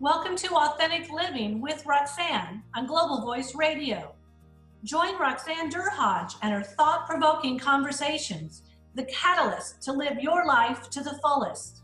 Welcome to Authentic Living with Roxanne on Global Voice Radio. Join Roxanne Derhodge and her thought provoking conversations, the catalyst to live your life to the fullest.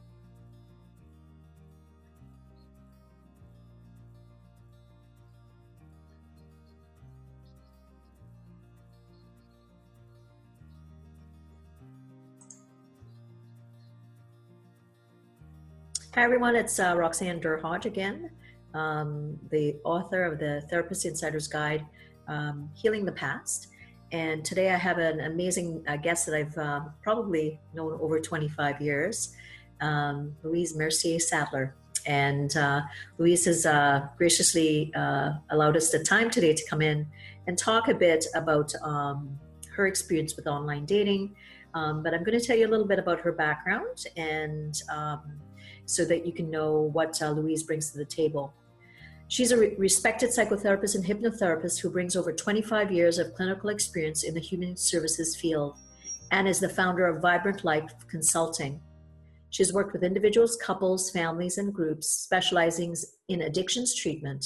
Hi, everyone. It's uh, Roxanne Derhodge again, um, the author of the Therapist Insider's Guide, um, Healing the Past. And today I have an amazing uh, guest that I've uh, probably known over 25 years, um, Louise Mercier Sadler. And uh, Louise has uh, graciously uh, allowed us the time today to come in and talk a bit about um, her experience with online dating. Um, but I'm going to tell you a little bit about her background and um, so that you can know what uh, Louise brings to the table. She's a re- respected psychotherapist and hypnotherapist who brings over 25 years of clinical experience in the human services field and is the founder of Vibrant Life Consulting. She's worked with individuals, couples, families, and groups specializing in addictions treatment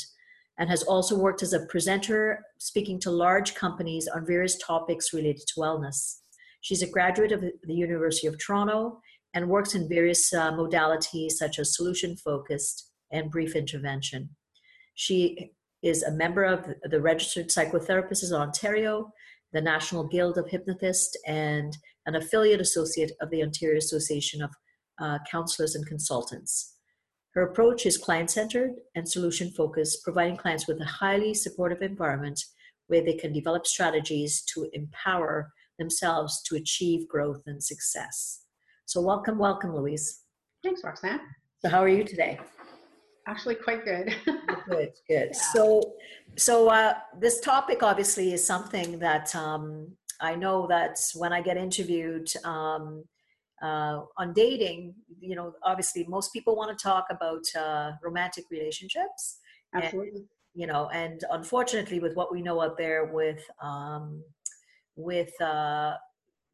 and has also worked as a presenter speaking to large companies on various topics related to wellness. She's a graduate of the University of Toronto and works in various uh, modalities such as solution focused and brief intervention. She is a member of the Registered Psychotherapists of Ontario, the National Guild of Hypnotists, and an affiliate associate of the Ontario Association of uh, Counselors and Consultants. Her approach is client centered and solution focused, providing clients with a highly supportive environment where they can develop strategies to empower themselves to achieve growth and success. So, welcome, welcome, Louise. Thanks, Roxanne. So, how are you today? Actually, quite good. good, good. Yeah. So, so uh, this topic obviously is something that um, I know that when I get interviewed um, uh, on dating, you know, obviously most people want to talk about uh, romantic relationships. Absolutely. And, you know, and unfortunately, with what we know out there with um, with uh,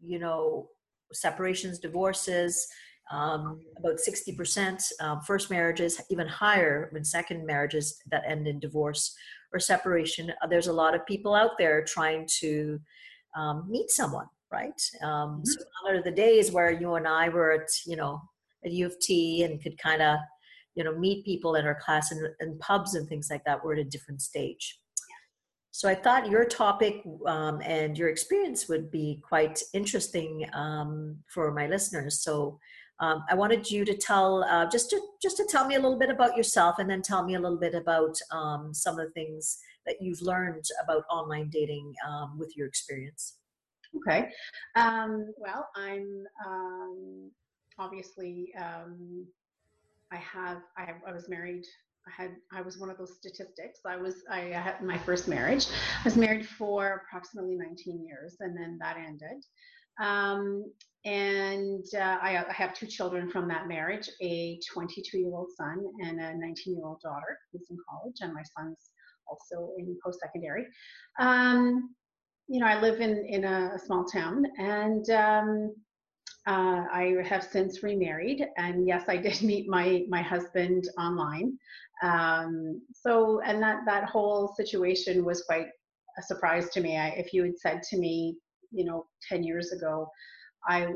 you know separations, divorces, um, about 60% um, first marriages, even higher when second marriages that end in divorce or separation. Uh, there's a lot of people out there trying to um, meet someone, right? Um, mm-hmm. So gone are the days where you and I were at, you know, at U of T and could kind of, you know, meet people in our class and, and pubs and things like that. We're at a different stage. So I thought your topic um, and your experience would be quite interesting um, for my listeners. So um, I wanted you to tell uh, just to just to tell me a little bit about yourself, and then tell me a little bit about um, some of the things that you've learned about online dating um, with your experience. Okay. Um, well, I'm obviously I have I, I was married I had I was one of those statistics. I was I had my first marriage. I was married for approximately 19 years, and then that ended. Um, and uh, I, I, have two children from that marriage: a 22-year-old son and a 19-year-old daughter who's in college, and my son's also in post-secondary. Um, you know, I live in in a, small town, and um, uh, I have since remarried, and yes, I did meet my my husband online. Um, so, and that that whole situation was quite a surprise to me. I, if you had said to me, you know, ten years ago, I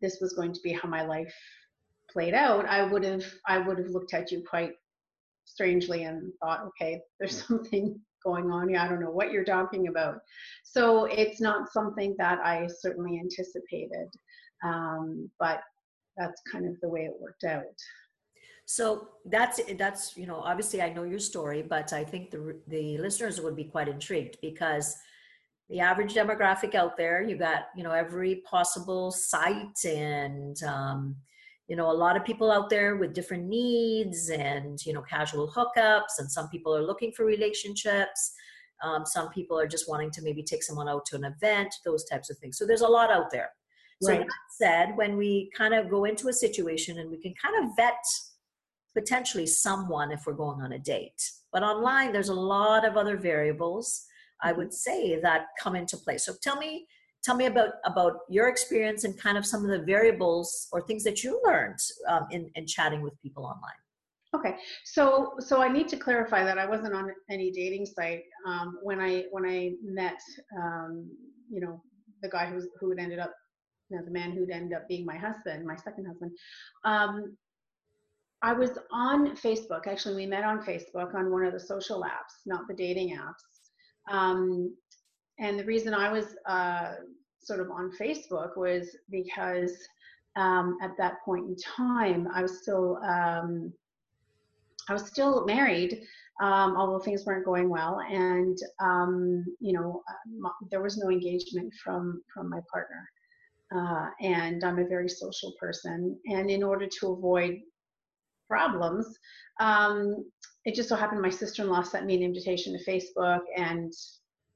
this was going to be how my life played out, I would have I would have looked at you quite strangely and thought, okay, there's something going on here. I don't know what you're talking about. So it's not something that I certainly anticipated um, but that's kind of the way it worked out. So that's that's you know obviously i know your story but i think the the listeners would be quite intrigued because the average demographic out there you got you know every possible site and um, you know a lot of people out there with different needs and you know casual hookups and some people are looking for relationships. Um, some people are just wanting to maybe take someone out to an event those types of things. So there's a lot out there so right. that said, when we kind of go into a situation and we can kind of vet potentially someone if we're going on a date, but online there's a lot of other variables I mm-hmm. would say that come into play. So tell me, tell me about about your experience and kind of some of the variables or things that you learned um, in in chatting with people online. Okay, so so I need to clarify that I wasn't on any dating site um, when I when I met um, you know the guy who was, who had ended up you know, the man who'd end up being my husband, my second husband. Um, I was on Facebook. Actually, we met on Facebook on one of the social apps, not the dating apps. Um, and the reason I was uh, sort of on Facebook was because um, at that point in time, I was still um, I was still married, um, although things weren't going well, and um, you know uh, there was no engagement from from my partner. Uh, and I'm a very social person, and in order to avoid problems, um, it just so happened my sister-in-law sent me an invitation to Facebook, and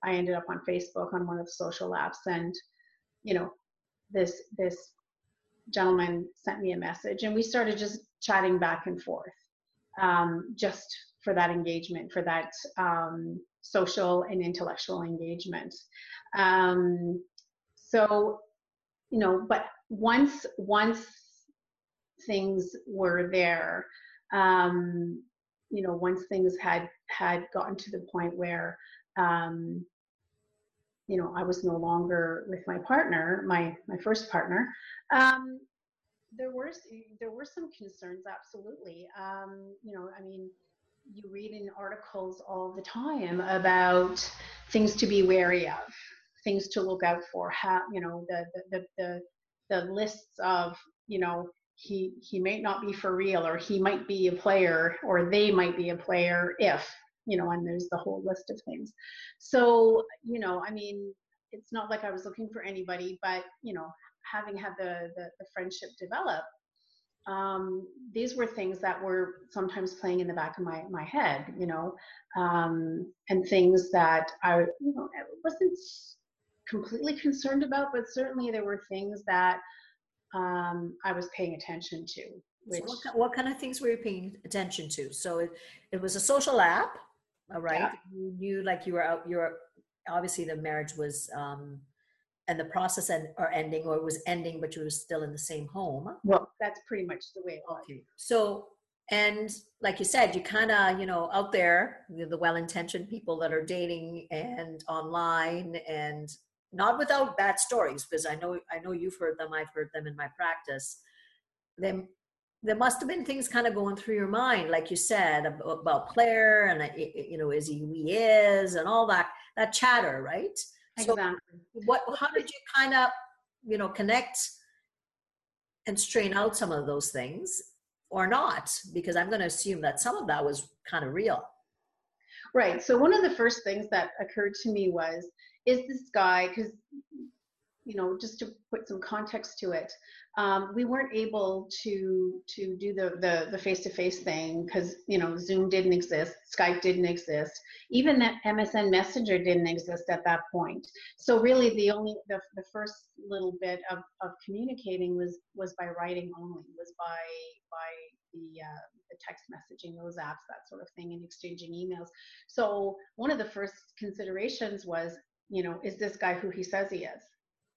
I ended up on Facebook on one of the social apps, and you know this this gentleman sent me a message, and we started just chatting back and forth um, just for that engagement, for that um, social and intellectual engagement. Um, so, you know, but once once things were there, um, you know, once things had had gotten to the point where um, you know, I was no longer with my partner, my my first partner. Um, there were there were some concerns, absolutely. Um, you know, I mean, you read in articles all the time about things to be wary of, things to look out for. How you know the the the the, the lists of you know he he may not be for real or he might be a player or they might be a player if you know and there's the whole list of things so you know i mean it's not like i was looking for anybody but you know having had the, the, the friendship develop, um, these were things that were sometimes playing in the back of my, my head, you know, um, and things that I, you know, it wasn't completely concerned about, but certainly there were things that um, I was paying attention to. Which, so what, what, kind of things were you paying attention to? So it, it was a social app, all right? Yeah. You knew like you were out, you were, obviously the marriage was um, and the process end, or ending or it was ending but you were still in the same home well that's pretty much the way it was okay so and like you said you kind of you know out there the well-intentioned people that are dating and online and not without bad stories because i know i know you've heard them i've heard them in my practice then there must have been things kind of going through your mind like you said about, about player and uh, you know is he who he is and all that that chatter right Exactly. So what? How did you kind of, you know, connect and strain out some of those things, or not? Because I'm going to assume that some of that was kind of real. Right. So one of the first things that occurred to me was, is this guy? Because you know, just to put some context to it, um, we weren't able to to do the the the face to face thing because you know Zoom didn't exist, Skype didn't exist, even that MSN Messenger didn't exist at that point. So really, the only the, the first little bit of, of communicating was was by writing only, was by by the uh, the text messaging, those apps, that sort of thing, and exchanging emails. So one of the first considerations was, you know, is this guy who he says he is?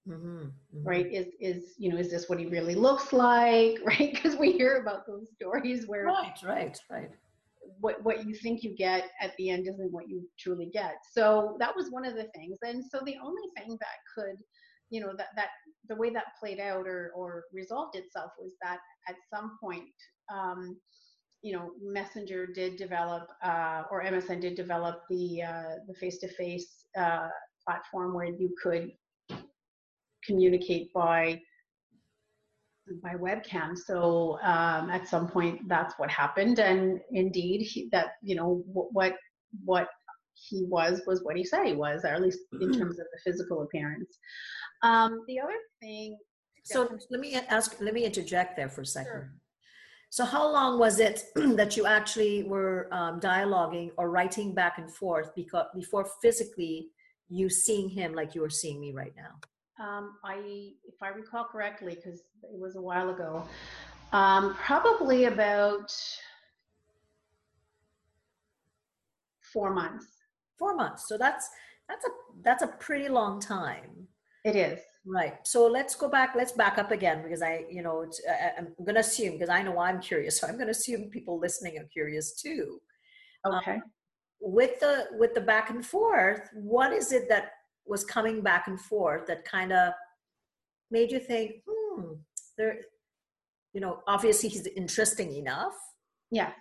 Mm-hmm, mm-hmm. right? Is is you know is this what he really looks like? Right? Because we hear about those stories where right right right. what what you think you get at the end isn't what you truly get. So that was one of the things. And so the only thing that could you know that that the way that played out or or resolved itself was that at some point um you know messenger did develop uh, or msn did develop the uh, the face-to-face uh, platform where you could communicate by by webcam. So um, at some point, that's what happened, and indeed, he, that you know what what he was was what he said he was, or at least in mm-hmm. terms of the physical appearance. Um, the other thing. So let me ask. Let me interject there for a second. Sure. So how long was it that you actually were um, dialoguing or writing back and forth because before physically you seeing him like you are seeing me right now? Um, I, if I recall correctly, because it was a while ago, um, probably about four months. Four months. So that's that's a that's a pretty long time. It is. Right. So let's go back. Let's back up again because I, you know, I, am going to assume because I know I'm curious, so I'm going to assume people listening are curious too. Okay. Um, with the with the back and forth, what is it that was coming back and forth that kind of made you think, hmm, there, you know, obviously he's interesting enough. Yeah.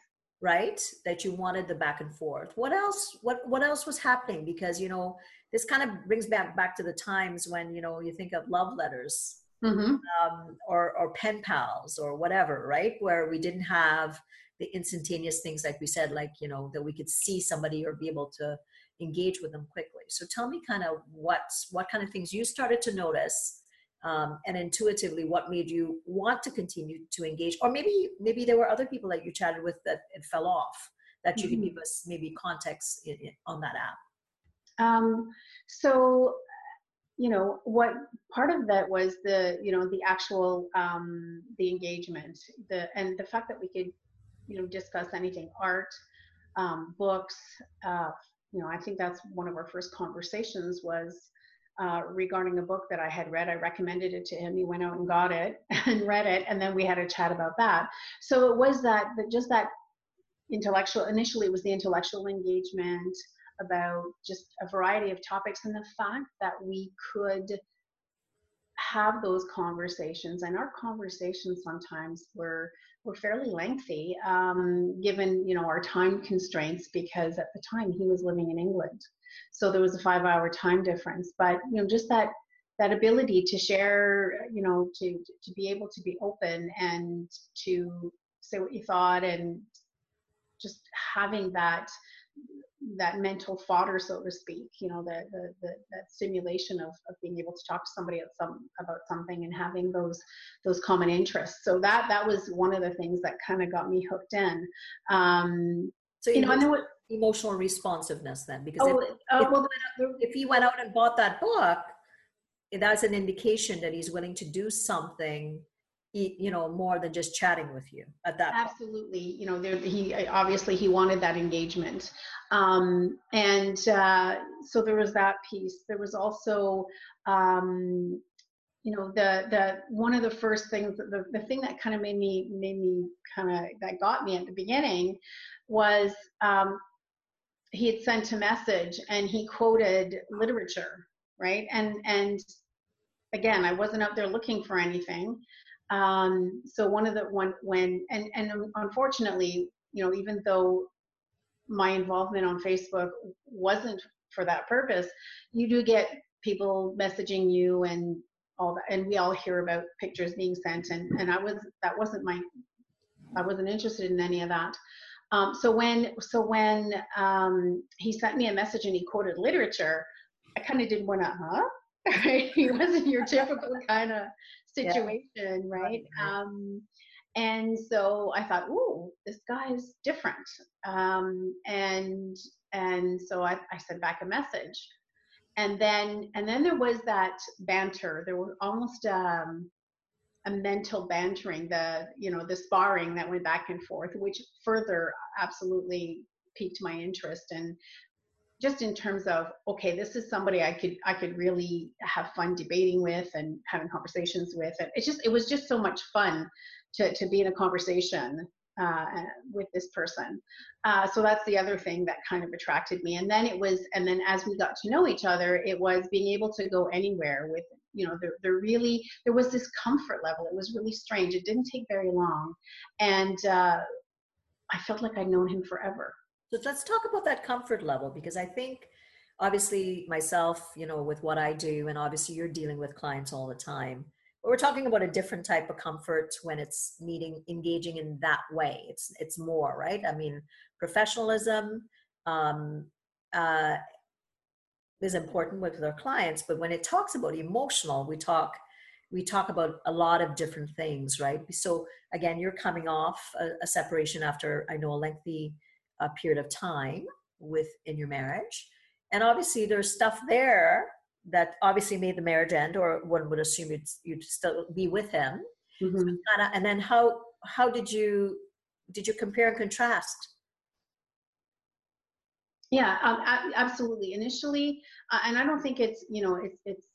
Right. That you wanted the back and forth. What else? What What else was happening? Because you know this kind of brings back back to the times when you know you think of love letters mm-hmm. um, or or pen pals or whatever right where we didn't have the instantaneous things like we said like you know that we could see somebody or be able to engage with them quickly so tell me kind of what what kind of things you started to notice um, and intuitively what made you want to continue to engage or maybe maybe there were other people that you chatted with that it fell off that you mm-hmm. can give us maybe context in, in, on that app um, so, you know, what part of that was the, you know, the actual um, the engagement, the and the fact that we could, you know, discuss anything, art, um, books. Uh, you know, I think that's one of our first conversations was uh, regarding a book that I had read. I recommended it to him. He went out and got it and read it, and then we had a chat about that. So it was that, that just that intellectual. Initially, it was the intellectual engagement about just a variety of topics and the fact that we could have those conversations and our conversations sometimes were were fairly lengthy um, given you know our time constraints because at the time he was living in england. So there was a five hour time difference. But you know just that that ability to share you know to to be able to be open and to say what you thought and just having that that mental fodder, so to speak, you know, the, the, the, that stimulation of, of being able to talk to somebody at some, about something and having those, those common interests. So that, that was one of the things that kind of got me hooked in. Um, so you know, and then what, emotional responsiveness then, because oh, if, uh, if, well, if he went out and bought that book, that's an indication that he's willing to do something you know more than just chatting with you at that absolutely. Point. you know there he obviously he wanted that engagement. Um, and uh, so there was that piece. There was also um, you know the the one of the first things the, the thing that kind of made me made me kind of that got me at the beginning was um, he had sent a message and he quoted literature right? And and again i wasn't out there looking for anything um, so one of the one when and and unfortunately, you know, even though my involvement on Facebook wasn't for that purpose, you do get people messaging you and all that, and we all hear about pictures being sent, and and I was that wasn't my I wasn't interested in any of that. Um, so when so when um, he sent me a message and he quoted literature, I kind of didn't want to, huh? Right? he wasn't your typical kind of situation, yeah. right? Um, and so I thought, "Ooh, this guy is different." Um, and and so I, I sent back a message, and then and then there was that banter. There was almost um, a mental bantering, the you know the sparring that went back and forth, which further absolutely piqued my interest and just in terms of okay this is somebody i could i could really have fun debating with and having conversations with. And it's just it was just so much fun to, to be in a conversation uh, with this person. Uh, so that's the other thing that kind of attracted me. And then it was and then as we got to know each other it was being able to go anywhere with you know there, there really there was this comfort level. It was really strange. It didn't take very long. And uh, i felt like i'd known him forever so let's talk about that comfort level because I think obviously myself, you know, with what I do, and obviously you're dealing with clients all the time. But we're talking about a different type of comfort when it's meeting, engaging in that way. It's it's more right. I mean, professionalism um, uh, is important with our clients, but when it talks about emotional, we talk we talk about a lot of different things, right? So again, you're coming off a, a separation after I know a lengthy a period of time within your marriage. And obviously, there's stuff there that obviously made the marriage end, or one would assume you'd, you'd still be with him. Mm-hmm. So and then how how did you did you compare and contrast? Yeah, um, absolutely. Initially, uh, and I don't think it's you know it's it's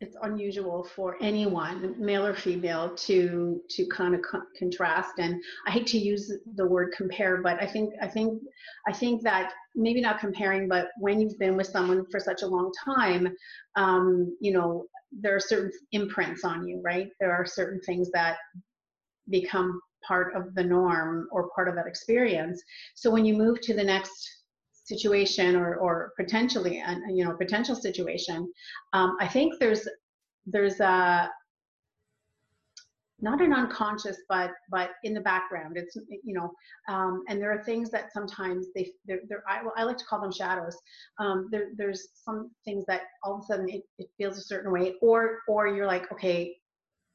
it's unusual for anyone male or female to to kind of co- contrast. And i hate to use the word compare but i think i think i think that maybe not comparing but when you've been with someone for such a long time um, you know there are certain imprints on you right? There are certain things that become part of the norm or part of that experience. So when you move to the next situation or, or potentially a you know potential situation um, i think there's there's a not an unconscious but but in the background it's you know um, and there are things that sometimes they they're, they're I, I, like to call them shadows. Um, there, there's some things that all of a sudden it, it feels a certain way or or you're like okay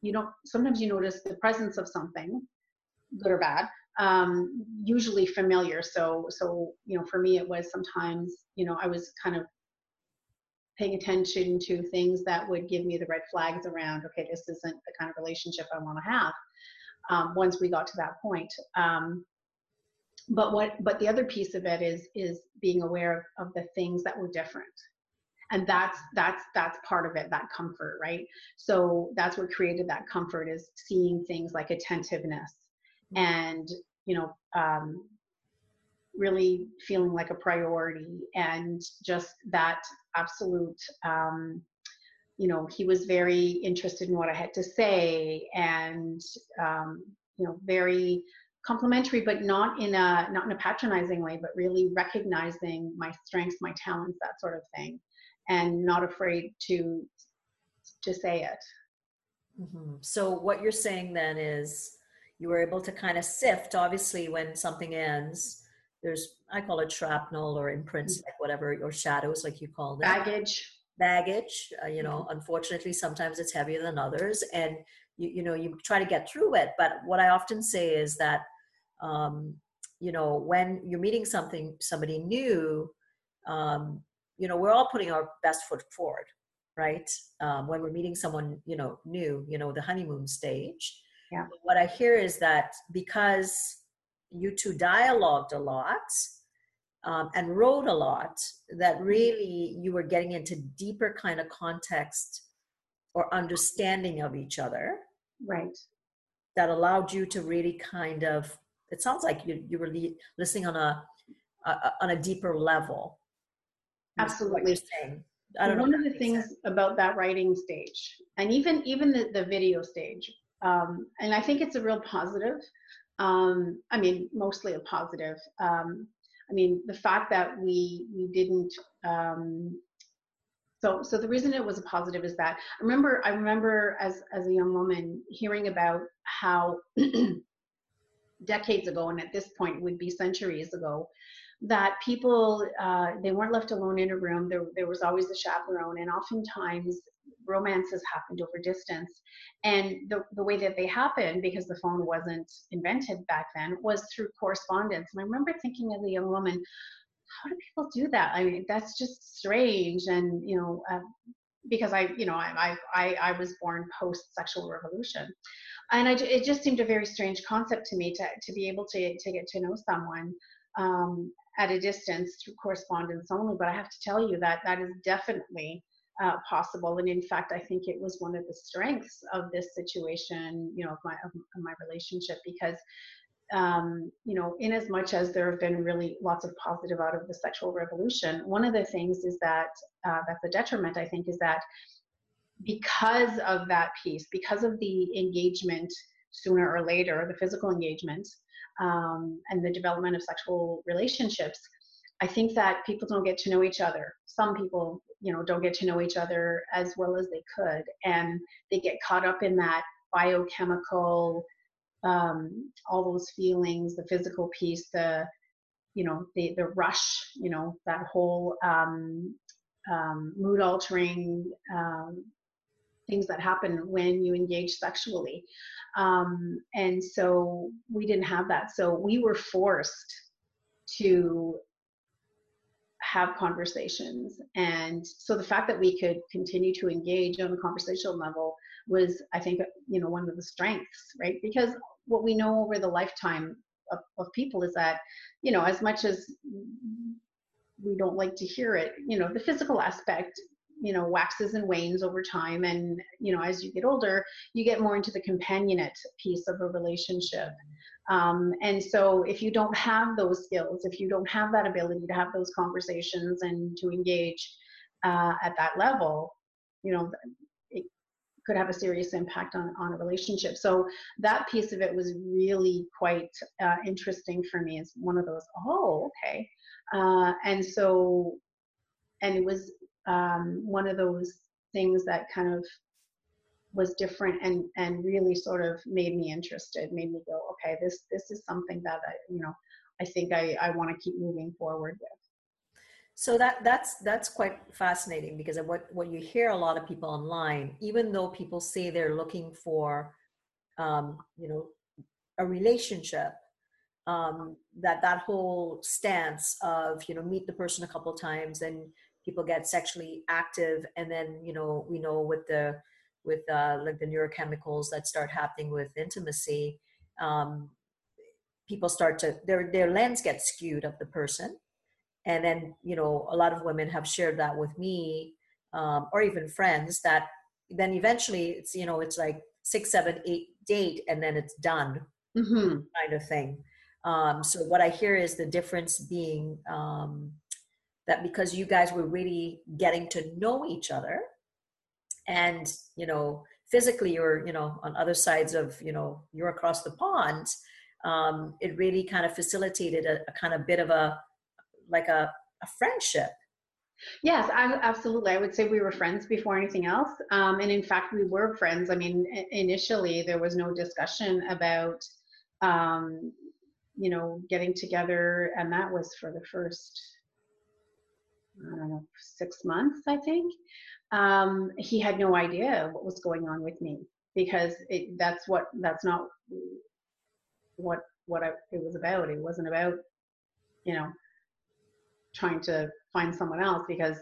you don't sometimes you notice the presence of something good or bad um, usually familiar. So, so you know, for me, it was sometimes, you know, I was kind of paying attention to things that would give me the red flags around. Okay, this isn't the kind of relationship I want to have. Um, once we got to that point. Um, but what, but the other piece of it is is being aware of, of the things that were different and that's that's that's part of it that comfort right so that's what created that comfort is seeing things like attentiveness and you know um, really feeling like a priority and just that absolute um, you know he was very interested in what i had to say and um, you know very complimentary but not in a not in a patronizing way but really recognizing my strengths my talents that sort of thing and not afraid to to say it mm-hmm. so what you're saying then is you were able to kind of sift obviously when something ends there's i call it shrapnel or imprints mm-hmm. like whatever or shadows like you call them baggage baggage uh, you know mm-hmm. unfortunately sometimes it's heavier than others and you, you know you try to get through it but what i often say is that um, you know when you're meeting something somebody new um, you know we're all putting our best foot forward right um, when we're meeting someone you know new you know the honeymoon stage yeah. What I hear is that because you two dialogued a lot um, and wrote a lot, that mm-hmm. really you were getting into deeper kind of context or understanding of each other. Right. That allowed you to really kind of, it sounds like you, you were listening on a, a on a deeper level. Absolutely. I don't One of the things sense. about that writing stage, and even even the, the video stage, um, and I think it's a real positive. Um, I mean, mostly a positive. Um, I mean, the fact that we we didn't. Um, so, so the reason it was a positive is that I remember I remember as as a young woman hearing about how decades ago, and at this point would be centuries ago, that people uh, they weren't left alone in a room. There there was always a chaperone, and oftentimes romances happened over distance. And the, the way that they happened, because the phone wasn't invented back then, was through correspondence. And I remember thinking as a young woman, how do people do that? I mean, that's just strange. And, you know, uh, because I, you know, I, I, I was born post sexual revolution. And I, it just seemed a very strange concept to me to, to be able to, to get to know someone um, at a distance through correspondence only. But I have to tell you that that is definitely uh, possible. And in fact, I think it was one of the strengths of this situation, you know, of my of, my relationship because. Um, you know, in as much as there have been really lots of positive out of the sexual revolution, one of the things is that uh, that's a detriment. I think is that because of that piece, because of the engagement sooner or later, the physical engagement, um, and the development of sexual relationships, I think that people don't get to know each other. Some people, you know, don't get to know each other as well as they could, and they get caught up in that biochemical, um, all those feelings, the physical piece, the, you know, the the rush, you know, that whole um, um, mood altering um, things that happen when you engage sexually. Um, and so we didn't have that. So we were forced to have conversations. And so the fact that we could continue to engage on a conversational level was, I think, you know, one of the strengths, right? Because what we know over the lifetime of, of people is that, you know, as much as we don't like to hear it, you know, the physical aspect you know waxes and wanes over time and you know as you get older you get more into the companionate piece of a relationship. Um, and so if you don't have those skills if you don't have that ability to have those conversations and to engage uh, at that level you know it could have a serious impact on, on a relationship. So that piece of it was really quite uh, interesting for me. As one of those oh okay. Uh, and so and it was um, one of those things that kind of was different and and really sort of made me interested made me go okay this this is something that i you know i think i i want to keep moving forward with. So that that's that's quite fascinating because of what what you hear a lot of people online even though people say they're looking for um you know a relationship um that that whole stance of you know meet the person a couple times and people get sexually active and then you know we know with the with uh, like the neurochemicals that start happening with intimacy um, people start to their their lens gets skewed of the person and then you know a lot of women have shared that with me um, or even friends that then eventually it's you know it's like six seven eight date and then it's done mm-hmm. kind of thing um, so what i hear is the difference being um, that because you guys were really getting to know each other and you know physically you're you know on other sides of you know you're across the pond um, it really kind of facilitated a, a, kind of bit of a like a, a friendship Yes, I, absolutely. I would say we were friends before anything else. Um, and in fact, we were friends. I mean, initially, there was no discussion about, um, you know, getting together. And that was for the first I don't know, six months, I think. Um, he had no idea what was going on with me because it, that's what that's not what what I, it was about. It wasn't about you know trying to find someone else because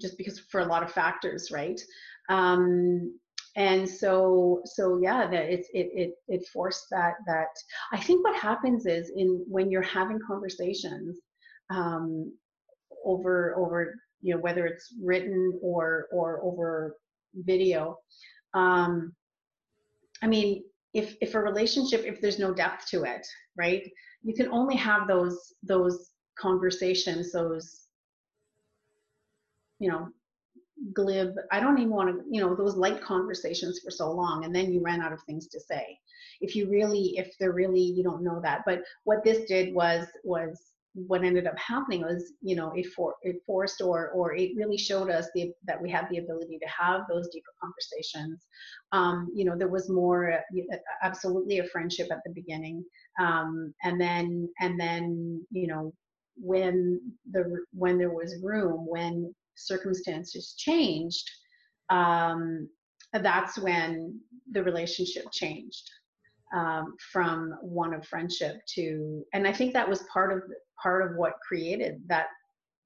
just because for a lot of factors, right? Um, and so so yeah that it, it it it forced that that i think what happens is in when you're having conversations um, over over you know whether it's written or or over video. Um i mean if if a relationship if there's no depth to it right you can only have those those conversations those you know glib i don't even want to you know those light conversations for so long and then you ran out of things to say. If you really if they're really you don't know that. But what this did was was what ended up happening was, you know, it, for, it forced or or it really showed us the, that we have the ability to have those deeper conversations. Um, you know, there was more, absolutely a friendship at the beginning, um, and then and then you know when the when there was room, when circumstances changed, um, that's when the relationship changed. Um, from one of friendship to and i think that was part of part of what created that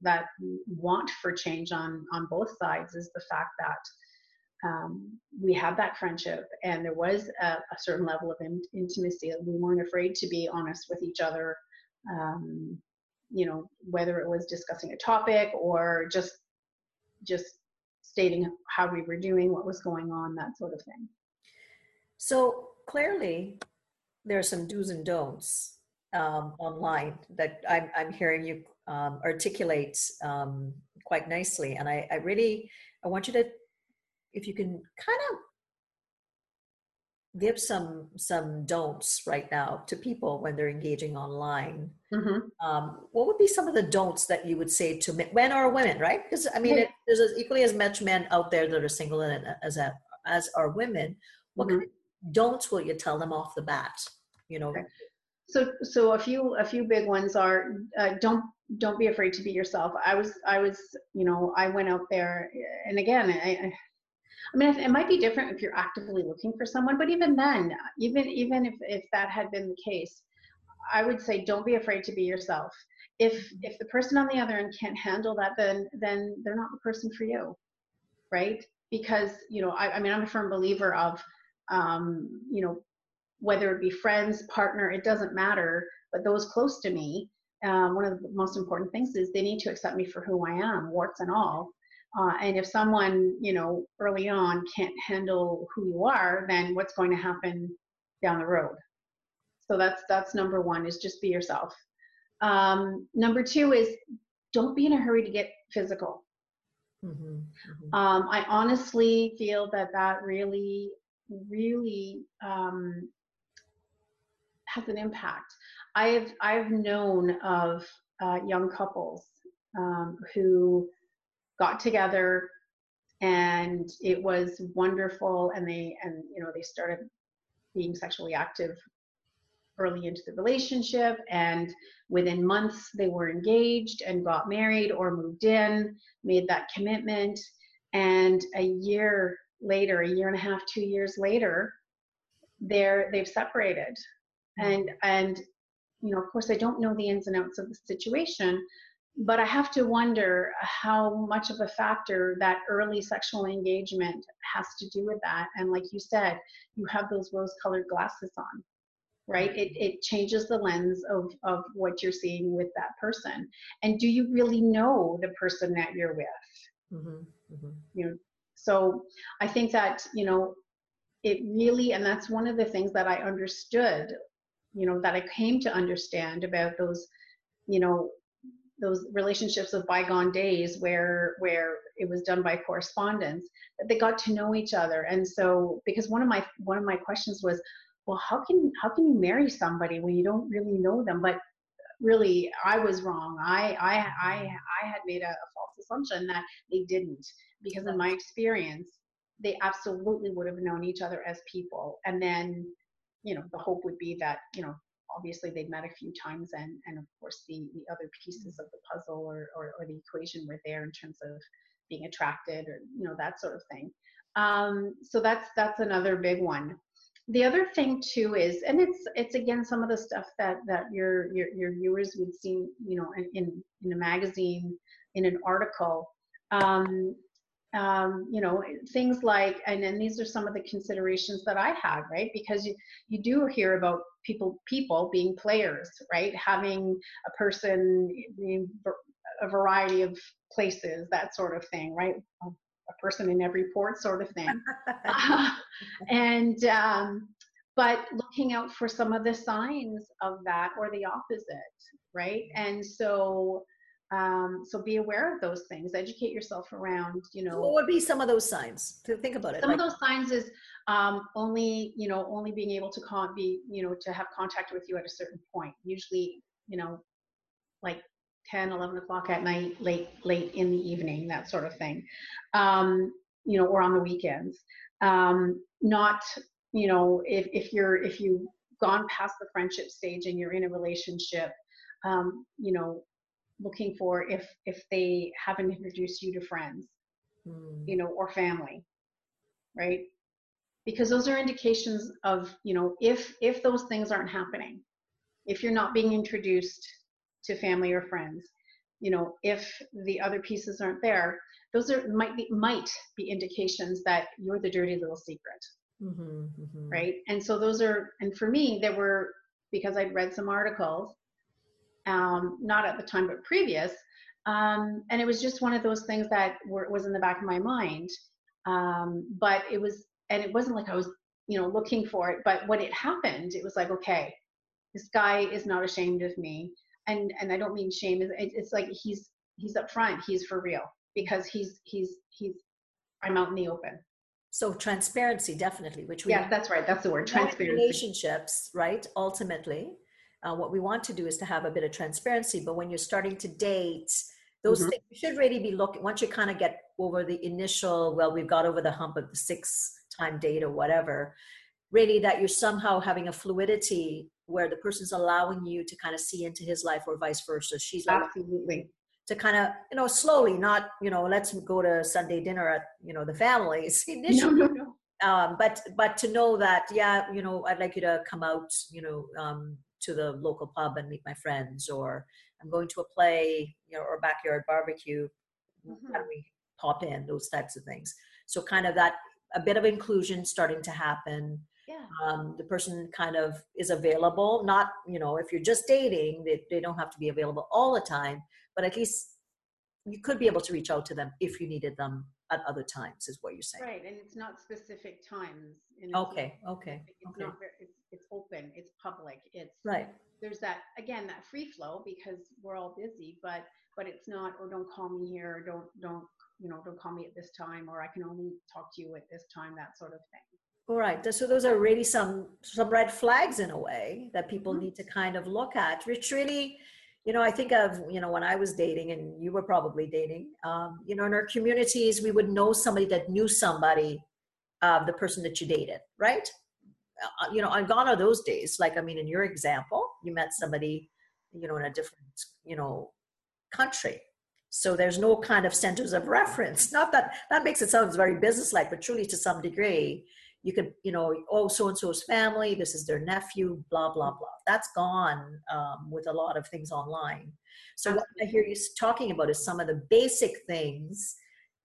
that want for change on on both sides is the fact that um, we had that friendship and there was a, a certain level of in, intimacy we weren't afraid to be honest with each other um, you know whether it was discussing a topic or just just stating how we were doing what was going on that sort of thing. So clearly there are some do's and don'ts um, online that I'm, I'm hearing you um, articulate um, quite nicely. And I, I really, I want you to, if you can kind of give some some don'ts right now to people when they're engaging online mm-hmm. um, what would be some of the don'ts that you would say to men or women right because i mean it, there's equally as much men out there that are single and as a, as are women what mm-hmm. kind of don'ts will you tell them off the bat you know okay. So, so a few a few big ones are uh, don't don't be afraid to be yourself. I was I was you know I went out there and again I, I mean it might be different if you're actively looking for someone, but even then, even even if if that had been the case, I would say don't be afraid to be yourself. If if the person on the other end can't handle that, then then they're not the person for you, right? Because you know I, I mean I'm a firm believer of um, you know whether it be friends, partner, it doesn't matter. But those close to me, um, one of the most important things is they need to accept me for who I am, warts and all. Uh, and if someone, you know, early on can't handle who you are, then what's going to happen down the road? So that's that's number one is just be yourself. Um, number two is don't be in a hurry to get physical. Mm-hmm, mm-hmm. Um, I honestly feel that that really, really um, has an impact. I've I've known of uh, young couples um, who got together and it was wonderful and they and you know they started being sexually active early into the relationship and within months they were engaged and got married or moved in made that commitment and a year later a year and a half two years later they're they've separated. And and you know of course i don't know the ins and outs of the situation but I have to wonder how much of a factor that early sexual engagement has to do with that. And like you said, you have those rose colored glasses on, right? It, it changes the lens of, of what you're seeing with that person. And do you really know the person that you're with? Mm-hmm, mm-hmm. You know, so I think that, you know, it really, and that's one of the things that I understood, you know, that I came to understand about those, you know, those relationships of bygone days where where it was done by correspondence that they got to know each other. And so because one of my one of my questions was well how can how can you marry somebody when you don't really know them? But really i was wrong. I i i, I had made a, a false assumption that they didn't because in my experience they absolutely would have known each other as people. And then you know the hope would be that you know obviously they'd met a few times and and of course the the other pieces of the puzzle or, or, or the equation were there in terms of being attracted or you know that sort of thing. Um, so that's that's another big one. The other thing too is and it's it's again some of the stuff that that your your, your viewers would see you know in, in in a magazine in an article um, um, you know things like and then these are some of the considerations that i had right? Because you you do hear about people people being players right? Having a person in a variety of places that sort of thing right? A, person in every port sort of thing. Uh, and um, but looking out for some of the signs of that or the opposite right? And so um, so be aware of those things. Educate yourself around you know what would be some of those signs? To think about it some like, of those signs is um, only you know only being able to con- be you know to have contact with you at a certain point usually you know like 10 11 o'clock at night late late in the evening that sort of thing. Um, you know or on the weekends. Um, not you know if, if you're if you've gone past the friendship stage and you're in a relationship um, you know looking for if if they haven't introduced you to friends mm. you know or family right because those are indications of you know if if those things aren't happening if you're not being introduced to family or friends you know if the other pieces aren't there those are might be might be indications that you're the dirty little secret mm-hmm, mm-hmm. right and so those are and for me there were because i'd read some articles um, not at the time but previous. Um, and it was just one of those things that were, was in the back of my mind. Um, but it was and it wasn't like i was you know looking for it but when it happened it was like okay this guy is not ashamed of me. And and i don't mean shame it's like he's he's upfront he's for real because he's he's he's i'm out in the open. So transparency definitely which we yeah that's right that's the word transparency. relationships right ultimately uh, what we want to do is to have a bit of transparency. But when you're starting to date, those mm-hmm. things you should really be looking once you kind of get over the initial, well, we've got over the hump of the six time date or whatever, really that you're somehow having a fluidity where the person's allowing you to kind of see into his life or vice versa. She's absolutely to kind of you know slowly not you know let's go to sunday dinner at you know the families initially no, no, no. Um, but but to know that yeah you know i'd like you to come out you know um, to the local pub and meet my friends, or I'm going to a play, you know, or backyard barbecue. Mm-hmm. How do we pop in? Those types of things. So kind of that a bit of inclusion starting to happen. Yeah. Um, the person kind of is available. Not you know if you're just dating, they they don't have to be available all the time, but at least you could be able to reach out to them if you needed them at other times is what you're saying right and it's not specific times okay okay it's okay. not very, it's, it's open it's public it's right there's that again that free flow because we're all busy but but it's not or don't call me here or don't don't you know don't call me at this time or i can only talk to you at this time that sort of thing all right so those are really some some red flags in a way that people mm-hmm. need to kind of look at which really you know i think of you know when i was dating and you were probably dating um, you know in our communities we would know somebody that knew somebody uh, the person that you dated right? Uh, you know i'm gone are those days. Like i mean in your example you met somebody you know in a different you know country. So there's no kind of centers of reference. Not that that makes it sound very businesslike but truly to some degree you could you know oh so and so's family this is their nephew blah blah blah. That's gone um, with a lot of things online. So what i hear you talking about is some of the basic things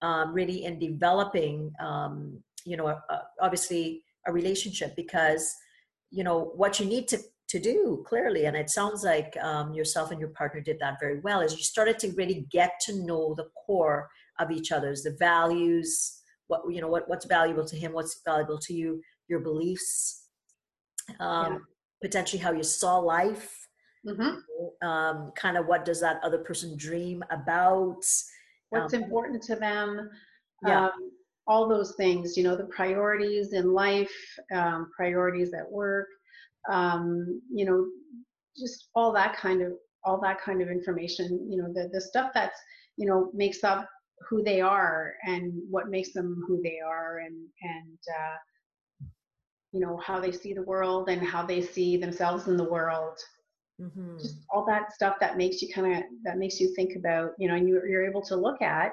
um, really in developing um, you know uh, obviously a relationship because you know what you need to to do clearly and it sounds like um, yourself and your partner did that very well is you started to really get to know the core of each other's the values what you know what, what's valuable to him what's valuable to you your beliefs um, yeah. potentially how you saw life mm-hmm. um, kind of what does that other person dream about what's um, important to them yeah. Um, all those things you know the priorities in life um, priorities at work um, you know just all that kind of all that kind of information you know the, the stuff that's you know makes up who they are and what makes them who they are and and uh, you know how they see the world and how they see themselves in the world. Mm-hmm. just all that stuff that makes you kind of that makes you think about you know and you're, you're able to look at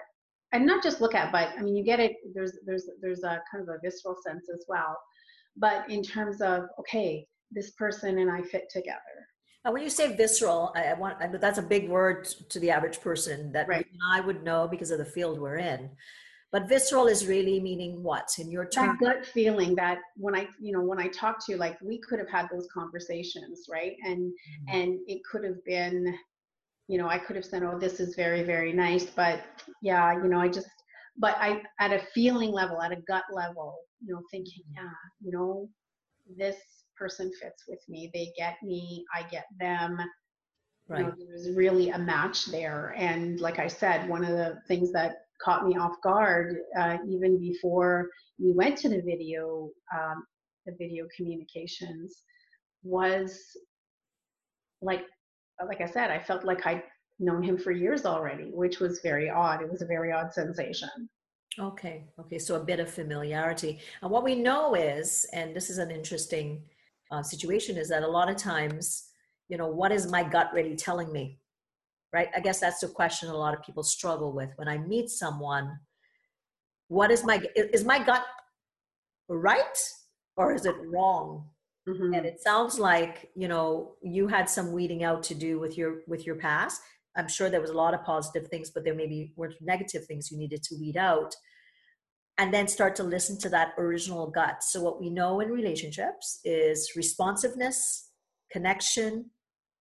and not just look at but i mean you get it there's there's there's a kind of a visceral sense as well. But in terms of okay this person and i fit together and when you say visceral i, I want I, that's a big word to the average person that right. i would know because of the field we're in but visceral is really meaning what in your term that gut feeling that when i you know when i talk to you like we could have had those conversations right and mm-hmm. and it could have been you know, I could have said, oh, this is very, very nice, but yeah, you know, I just, but I, at a feeling level, at a gut level, you know, thinking, mm-hmm. yeah, you know, this person fits with me. They get me, I get them. Right. You know, there's really a match there. And like I said, one of the things that caught me off guard, uh, even before we went to the video, um, the video communications, was like like I said, I felt like I'd known him for years already, which was very odd. It was a very odd sensation. Okay, okay, so a bit of familiarity. And what we know is, and this is an interesting uh, situation, is that a lot of times, you know, what is my gut really telling me? Right? I guess that's the question a lot of people struggle with. When I meet someone, what is my is my gut right or is it wrong? Mm-hmm. And it sounds like, you know, you had some weeding out to do with your with your past. I'm sure there was a lot of positive things, but there maybe were negative things you needed to weed out. And then start to listen to that original gut. So what we know in relationships is responsiveness, connection,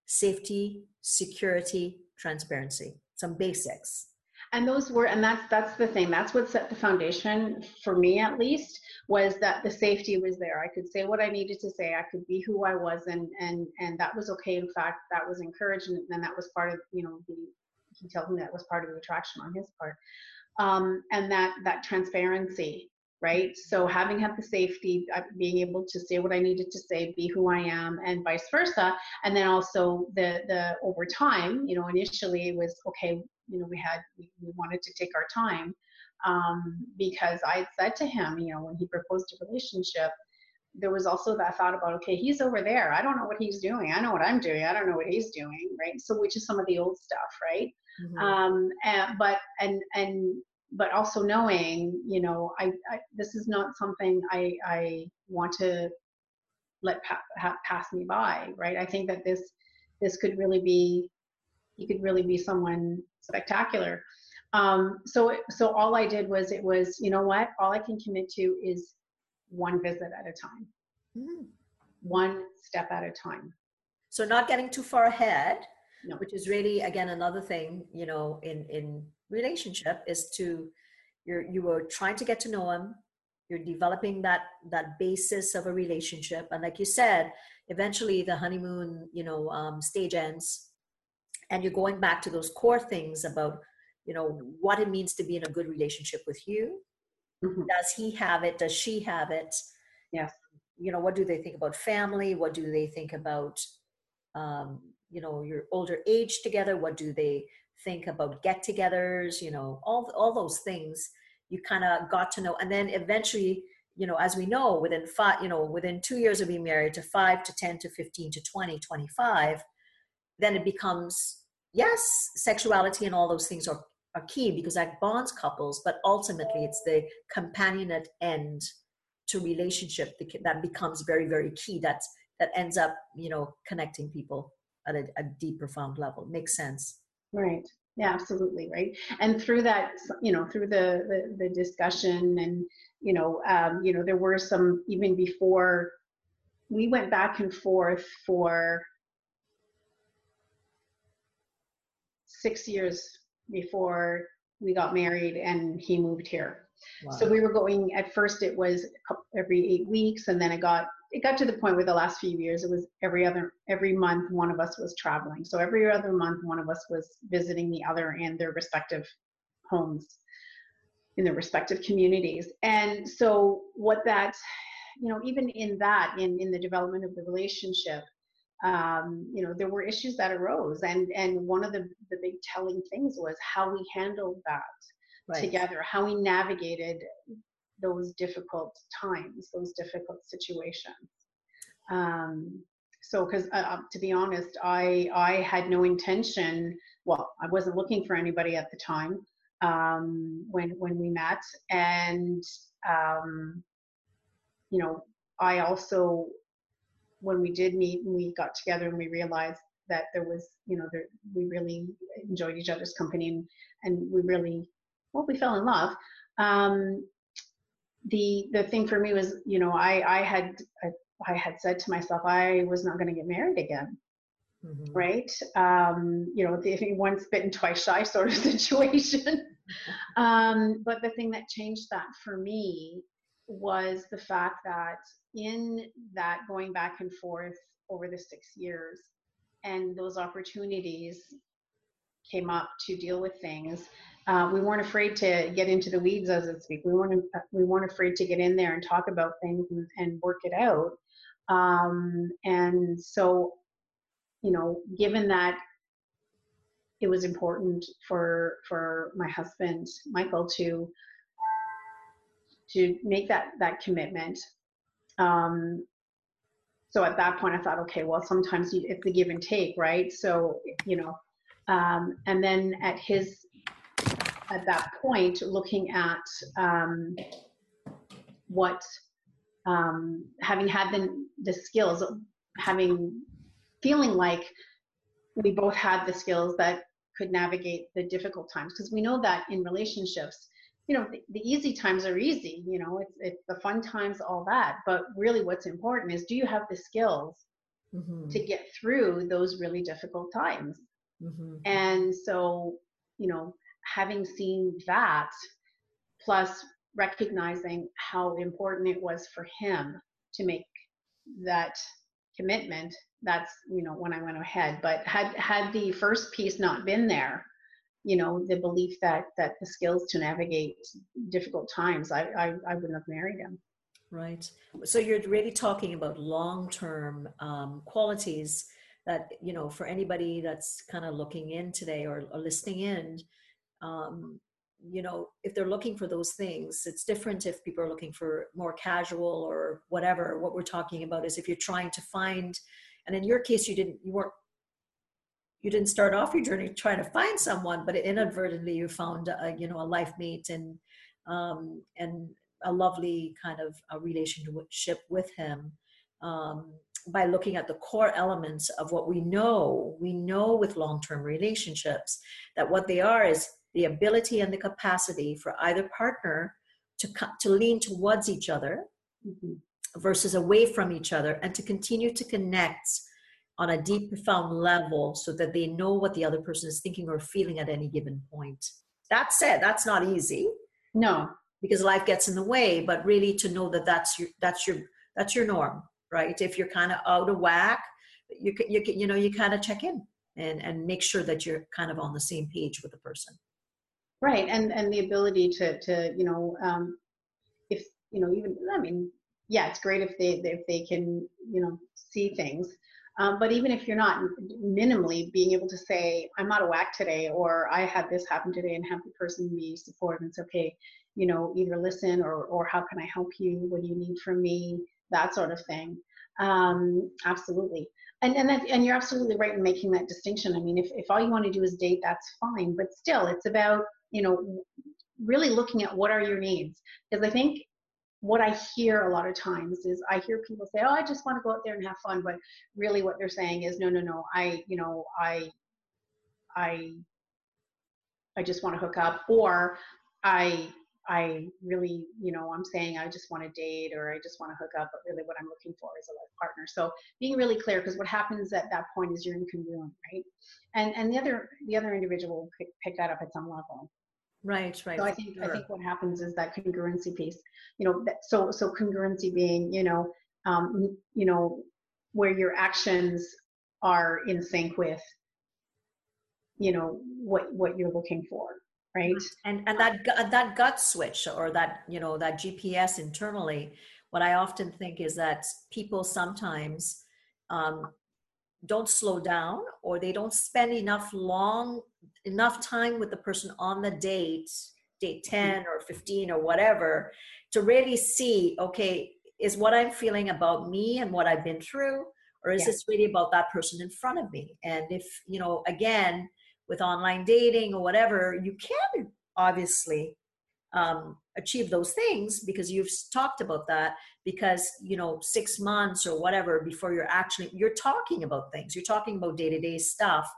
safety, security, transparency. Some basics. And those were and that's that's the thing. That's what set the foundation for me at least was that the safety was there. I could say what i needed to say. I could be who i was and and and that was okay. In fact that was encouraged and, and that was part of you know the he told me that was part of the attraction on his part um, and that that transparency right? So having had the safety being able to say what i needed to say be who i am and vice versa and then also the the over time you know initially it was okay you know we had we, we wanted to take our time um, because i said to him you know when he proposed a relationship there was also that thought about okay he's over there. I don't know what he's doing. I know what i'm doing. I don't know what he's doing right? So which is some of the old stuff right? Mm-hmm. um and, but and and but also knowing you know I, I this is not something i i want to let pa- ha- pass me by right i think that this this could really be he could really be someone spectacular. Um, so so all I did was it was you know what all I can commit to is one visit at a time, mm-hmm. one step at a time. So not getting too far ahead, no. which is really again another thing you know in in relationship is to you're you were trying to get to know him you're developing that that basis of a relationship and like you said eventually the honeymoon you know um, stage ends and you're going back to those core things about you know what it means to be in a good relationship with you. Mm-hmm. does he have it? Does she have it? Yeah. You know what do they think about family? What do they think about um, you know your older age together? What do they think about get-togethers you know all all those things you kind of got to know. And then eventually you know as we know within five you know within two years of being married to five to 10 to 15 to 20 25 then it becomes yes sexuality and all those things are, are key because that bonds couples but ultimately it's the companionate end to relationship that becomes very very key that's that ends up you know connecting people at a, a deep profound level. Makes sense right. Yeah absolutely right? And through that you know through the the, the discussion and you know um, you know there were some even before we went back and forth for six years before we got married and he moved here. Wow. so we were going at first it was every eight weeks and then it got it got to the point where the last few years it was every other every month one of us was traveling. So every other month one of us was visiting the other and their respective homes in their respective communities. And so what that you know even in that in in the development of the relationship um, you know there were issues that arose. And and one of the the big telling things was how we handled that right. together how we navigated those difficult times, those difficult situations. Um, so, because uh, uh, to be honest, I I had no intention. Well, I wasn't looking for anybody at the time um, when when we met, and um, you know, I also when we did meet and we got together and we realized that there was you know there, we really enjoyed each other's company and and we really well we fell in love um, the the thing for me was you know i i had i, I had said to myself i was not going to get married again. Mm-hmm. right? Um you know the once bitten twice shy sort of situation. Um but the thing that changed that for me was the fact that in that going back and forth over the six years and those opportunities came up to deal with things uh, we weren't afraid to get into the weeds, as it speak. We weren't we weren't afraid to get in there and talk about things and, and work it out. Um, and so, you know, given that it was important for for my husband Michael to to make that that commitment. Um, so at that point, I thought, okay, well, sometimes it's the give and take, right? So you know, um, and then at his at that point looking at um, what um, having had the, the skills having feeling like we both had the skills that could navigate the difficult times because we know that in relationships you know the, the, easy times are easy you know it's it's the fun times all that but really what's important is do you have the skills mm-hmm. to get through those really difficult times mm-hmm. and so you know having seen that, plus recognizing how important it was for him to make that commitment, that's you know when I went ahead. But had had the first piece not been there, you know, the belief that that the skills to navigate difficult times, I I, I wouldn't have married him. Right. So you're really talking about long-term um, qualities that you know for anybody that's kind of looking in today or, or listening in um, you know if they're looking for those things it's different if people are looking for more casual or whatever. What we're talking about is if you're trying to find and in your case you didn't you weren't you didn't start off your journey trying to find someone but inadvertently you found a, you know a life mate and um, and a lovely kind of a relationship with him um, by looking at the core elements of what we know. We know with long-term relationships that what they are is the ability and the capacity for either partner to, to lean towards each other mm-hmm. versus away from each other and to continue to connect on a deep profound level so that they know what the other person is thinking or feeling at any given point that said, that's not easy. No, because life gets in the way. But really, to know that that's your that's your that's your norm, right? If you're kind of out of whack, you you you know you kind of check in and and make sure that you're kind of on the same page with the person. Right, and and the ability to to you know um, if you know even I mean yeah, it's great if they if they can you know see things. Um, but even if you're not minimally being able to say, I'm out of whack today, or I had this happen today, and have the person be supportive and say, okay, you know, either listen or, or how can I help you? What do you need from me? That sort of thing. Um, absolutely. And, and, that, and you're absolutely right in making that distinction. I mean, if, if all you want to do is date, that's fine. But still, it's about, you know, really looking at what are your needs. Because I think what I hear a lot of times is I hear people say, "Oh, I just want to go out there and have fun," but really what they're saying is, "No, no, no. I, you know, I, I, I just want to hook up," or I, I really, you know, I'm saying I just want to date or I just want to hook up, but really what I'm looking for is a life partner. So being really clear, because what happens at that point is you're incongruent, right? And and the other the other individual pick that up at some level. Right, right. So I think sure. I think what happens is that congruency piece. You know, that, so so congruency being, you know, um, you know, where your actions are in sync with, you know, what what you're looking for, right? And and that that gut switch or that you know that GPS internally. What I often think is that people sometimes um, don't slow down or they don't spend enough long enough time with the person on the date date mm-hmm. 10 or 15 or whatever to really see okay is what i'm feeling about me and what i've been through or is yeah. this really about that person in front of me and if you know again with online dating or whatever you can obviously um, achieve those things because you've talked about that because you know six months or whatever before you're actually you're talking about things. You're talking about day-to-day stuff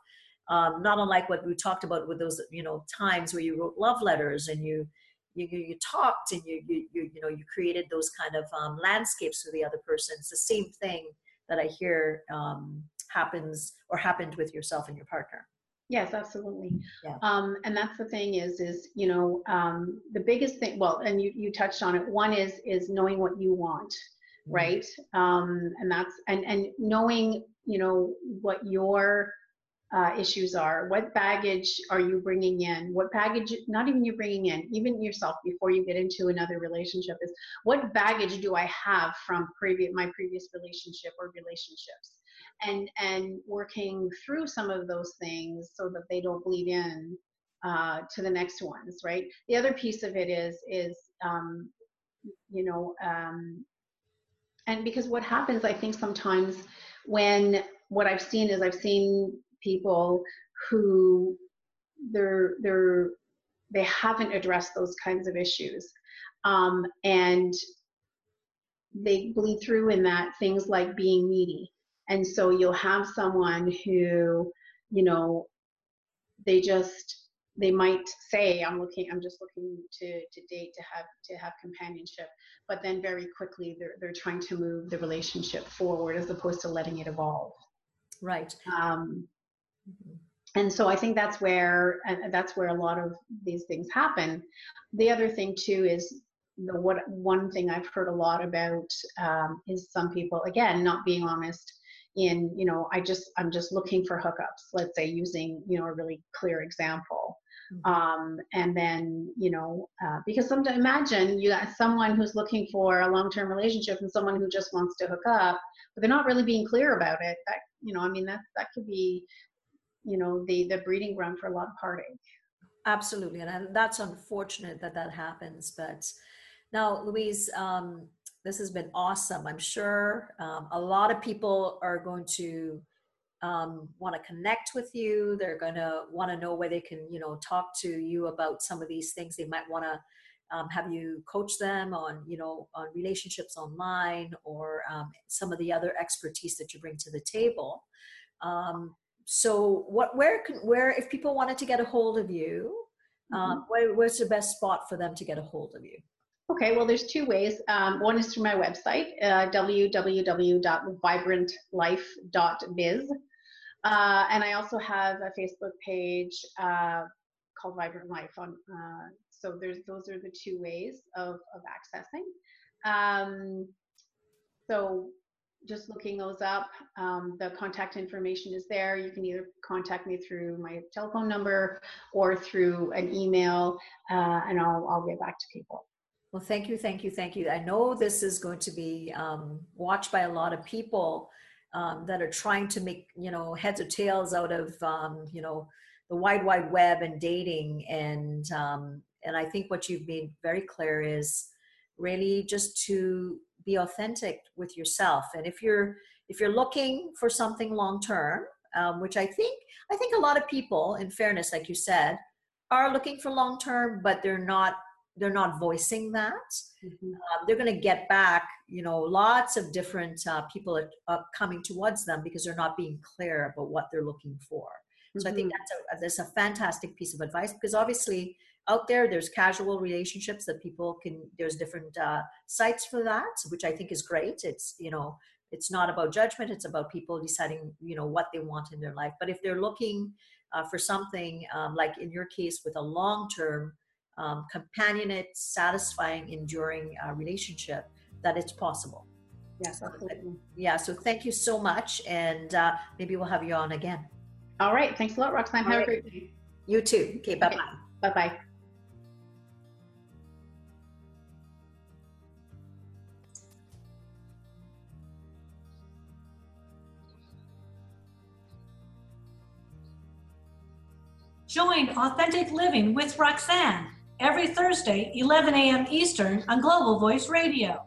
um, not unlike what we talked about with those you know times where you wrote love letters and you you, you talked and you, you you know you created those kind of um, landscapes for the other person. It's the same thing that i hear um, happens or happened with yourself and your partner Yes, absolutely. Yeah. Um, and that's the thing is, is, you know, um, the biggest thing, well, and you, you touched on it. One is, is knowing what you want, mm-hmm. right? Um, and that's, and, and knowing, you know, what your uh, issues are. What baggage are you bringing in? What baggage, not even you bringing in, even yourself before you get into another relationship is what baggage do I have from previous, my previous relationship or relationships? And and working through some of those things so that they don't bleed in uh, to the next ones right? The other piece of it is is um, you know um, and because what happens i think sometimes when what i've seen is i've seen people who they're they're they haven't addressed those kinds of issues um, and they bleed through in that things like being needy and so you'll have someone who you know they just they might say i'm looking i'm just looking to to date to have to have companionship but then very quickly they're they're trying to move the relationship forward as opposed to letting it evolve. Right. Um, mm-hmm. and so i think that's where and that's where a lot of these things happen. The other thing too is the what one thing i've heard a lot about um, is some people again not being honest in you know i just i'm just looking for hookups let's say using you know a really clear example. Mm-hmm. um, and then you know uh, because sometimes imagine you got someone who's looking for a long-term relationship and someone who just wants to hook up but they're not really being clear about it. That you know i mean that that could be you know the the breeding ground for a lot of heartache. Absolutely and that's unfortunate that that happens but now louise um, this has been awesome. I'm sure um, a lot of people are going to um, want to connect with you. They're going to want to know where they can, you know, talk to you about some of these things. They might want to um, have you coach them on, you know, on relationships online or um, some of the other expertise that you bring to the table. Um, so, what, where can, where, if people wanted to get a hold of you, um, mm-hmm. where, where's the best spot for them to get a hold of you? Okay, well, there's two ways. Um, one is through my website, uh, www.vibrantlife.biz. Uh, and I also have a Facebook page uh, called Vibrant Life. On uh, so there's those are the two ways of of accessing. Um, so just looking those up, um, the contact information is there. You can either contact me through my telephone number or through an email, uh, and I'll I'll get back to people. Well, thank you, thank you, thank you. I know this is going to be um, watched by a lot of people um, that are trying to make you know heads or tails out of um, you know the wide wide web and dating and um, and I think what you've made very clear is really just to be authentic with yourself and if you're if you're looking for something long term um, which I think I think a lot of people in fairness like you said are looking for long term but they're not they're not voicing that mm-hmm. uh, they're going to get back you know lots of different uh, people are, are, coming towards them because they're not being clear about what they're looking for mm-hmm. so i think mm-hmm. that's a that's a fantastic piece of advice because obviously out there there's casual relationships that people can there's different uh, sites for that which i think is great it's you know it's not about judgment it's about people deciding you know what they want in their life but if they're looking uh, for something um, like in your case with a long term um, companionate, satisfying, enduring uh, relationship, that it's possible. Yes, absolutely. Yeah, so thank you so much. And uh, maybe we'll have you on again. All right. Thanks a lot, Roxanne. Have right. a great day. You too. Okay, bye bye. Bye bye. Join Authentic Living with Roxanne every Thursday, 11 a.m. Eastern on Global Voice Radio.